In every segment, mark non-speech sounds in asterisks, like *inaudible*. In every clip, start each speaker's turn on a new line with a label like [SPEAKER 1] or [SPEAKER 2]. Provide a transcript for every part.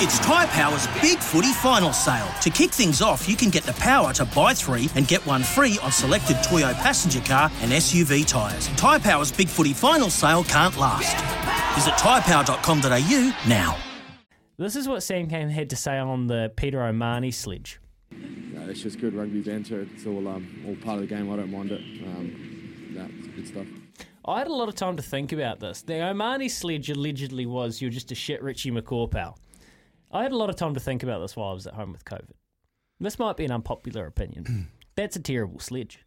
[SPEAKER 1] It's Tyre Power's Big Footy Final Sale. To kick things off, you can get the power to buy three and get one free on selected Toyo passenger car and SUV tyres. Tyre Power's Big Footy Final Sale can't last. Visit tyrepower.com.au now.
[SPEAKER 2] This is what Sam Cane had to say on the Peter O'Mahony sledge.
[SPEAKER 3] Yeah, it's just good rugby banter. It's all um, all part of the game. I don't mind it. Um, yeah, it's good stuff.
[SPEAKER 2] I had a lot of time to think about this. The O'Mahony sledge allegedly was you're just a shit Richie McCaw pal. I had a lot of time to think about this while I was at home with COVID. This might be an unpopular opinion. *clears throat* That's a terrible sledge.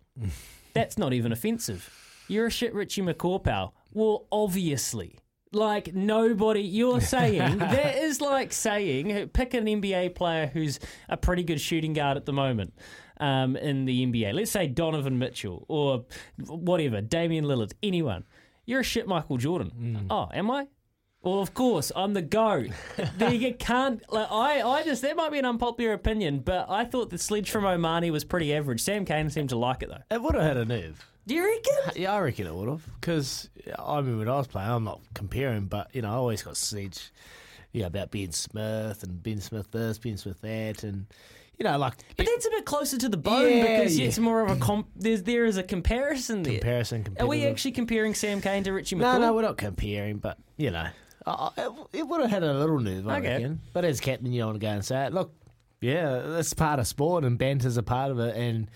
[SPEAKER 2] That's not even offensive. You're a shit Richie McCaw pal. Well, obviously. Like nobody, you're *laughs* saying that is like saying pick an NBA player who's a pretty good shooting guard at the moment um, in the NBA. Let's say Donovan Mitchell or whatever, Damian Lillard, anyone. You're a shit Michael Jordan. Oh, am I? Well, of course, I'm the goat. *laughs* There you can't. Like, I, I just that might be an unpopular opinion, but I thought the sledge from O'Mahony was pretty average. Sam Cane seemed to like it though.
[SPEAKER 4] It would have had a nerve.
[SPEAKER 2] Do you reckon?
[SPEAKER 4] Uh, yeah, I reckon it would have. Because I mean, when I was playing, I'm not comparing, but you know, I always got sledge, you know, about Ben Smith and Ben Smith this, Ben Smith that, and you know, like
[SPEAKER 2] But that's a bit closer to the bone
[SPEAKER 4] Yeah,
[SPEAKER 2] because
[SPEAKER 4] yeah.
[SPEAKER 2] it's more of a comp. There's there is a comparison there.
[SPEAKER 4] comparison.
[SPEAKER 2] Are we actually comparing Sam Cane to Richie McCaw?
[SPEAKER 4] No, no, we're not comparing, but you know, I- I- it, it would have had a little nerve, I
[SPEAKER 2] Okay.
[SPEAKER 4] reckon. But as captain, you don't want to go and say it. Look, yeah, that's part of sport, and banter's a part of it, and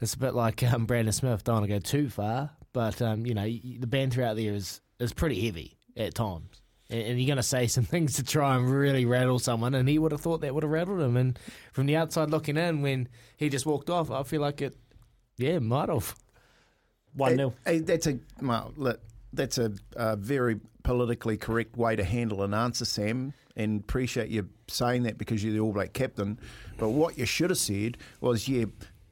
[SPEAKER 4] it's a bit like *laughs* um, Brandon Smith. Don't want to go too far, but um, you know, y- the banter out there is is pretty heavy at times. And and you're going to say some *laughs* things to try and really rattle someone, and he would have thought that would have rattled him. And from the outside looking in, when he just walked off, I feel like it, yeah, might have.
[SPEAKER 2] One 0
[SPEAKER 5] Eh, eh, that's a well, look, that's a, a very politically correct way to handle an answer, Sam. And appreciate you saying that because you're the All Black captain. But what you should have said was, yeah,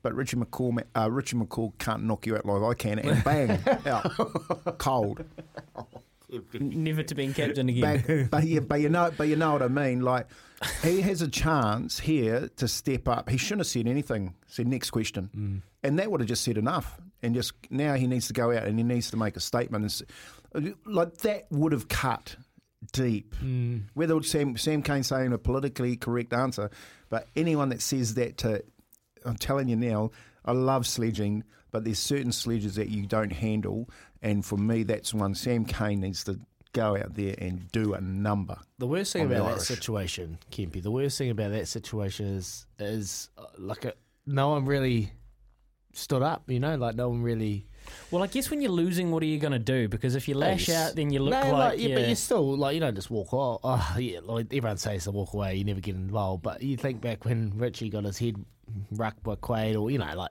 [SPEAKER 5] but Richie McCaw, uh, Richie McCaw can't knock you out like I can, and bang, *laughs* out, cold.
[SPEAKER 2] Never to be captain again.
[SPEAKER 5] But, but yeah, but you know, but you know what I mean. Like *laughs* he has a chance here to step up. He shouldn't have said anything. Said next question, mm. and that would have just said enough. And just now he needs to go out and he needs to make a statement. And, like that would have cut deep. Mm. Whether it's Sam, Sam Cane saying a politically correct answer, but anyone that says that to, I'm telling you now, I love sledging, but there's certain sledges that you don't handle, and for me, that's one. Sam Cane needs to go out there and do a number.
[SPEAKER 4] The worst thing about that situation, Kempy, the worst thing about that situation is is uh, like a, no one really stood up. You know, like no one really.
[SPEAKER 2] Well, I guess when you're losing, what are you going to do? Because if you lash
[SPEAKER 4] Yes.
[SPEAKER 2] out, then you look
[SPEAKER 4] no,
[SPEAKER 2] like,
[SPEAKER 4] yeah,
[SPEAKER 2] you're,
[SPEAKER 4] but you still like you don't just walk off. Oh, yeah, like everyone says to walk away, you never get involved. But you think back when Richie got his head rucked by Quade, or you know, like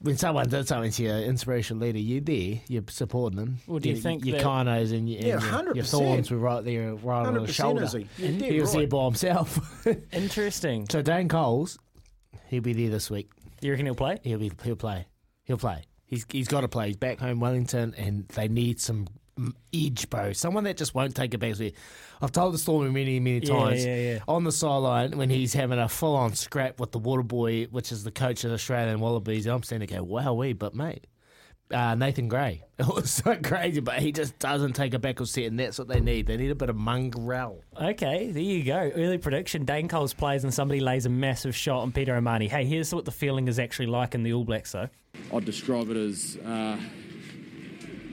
[SPEAKER 4] when someone did something to your inspirational leader, you're there, you're supporting them.
[SPEAKER 2] Well, do you think
[SPEAKER 4] your
[SPEAKER 2] that-
[SPEAKER 4] Kinos and, your, and your, your thorns were right there, right on his
[SPEAKER 5] 100%
[SPEAKER 4] shoulder?
[SPEAKER 5] is he? You're
[SPEAKER 4] he
[SPEAKER 5] dead
[SPEAKER 4] was there by himself. *laughs*
[SPEAKER 2] interesting.
[SPEAKER 4] So Dane Coles, he'll be there this week.
[SPEAKER 2] You reckon he'll play?
[SPEAKER 4] He'll be he'll play. He'll play. He's he's got to play. He's back home Wellington, and they need some edge, bro. Someone that just won't take a back. seat. I've told the story many many times.
[SPEAKER 2] yeah, yeah.
[SPEAKER 4] On the sideline when he's having a full on scrap with the water boy, which is the coach of the Australian Wallabies, and I'm standing there, go, wow, we, but mate. uh, Nathan Grey. *laughs* It was so crazy, but he just doesn't take a backward set, and that's what they need. They need a bit of mongrel.
[SPEAKER 2] Okay, there you go. Early prediction: Dane Coles plays and somebody lays a massive shot on Peter O'Mahony. Hey, here's what the feeling is actually like in the All Blacks, though.
[SPEAKER 3] I'd describe it as uh,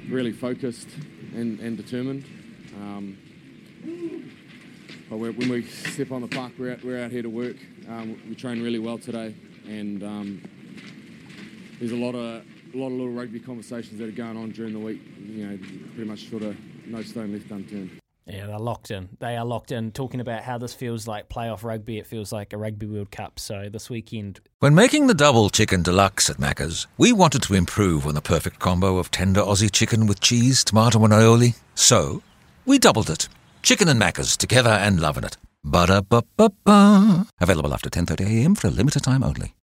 [SPEAKER 3] really focused and, and determined. Um, but when we step on the park, we're out, we're out here to work. Um, we train really well today, and um, there's a lot of a lot of little rugby conversations that are going on during the week. You know, pretty much sort of no stone left unturned.
[SPEAKER 2] Yeah, they're locked in. They are locked in. Talking about how this feels like playoff rugby, it feels like a Rugby World Cup. So this weekend,
[SPEAKER 6] When making the double chicken deluxe at Macca's, we wanted to improve on the perfect combo of tender Aussie chicken with cheese, tomato, and aioli. So, we doubled it. Chicken and Macca's together and loving it. Ba-da-ba-ba-ba. Available after 10.30am for a limited time only.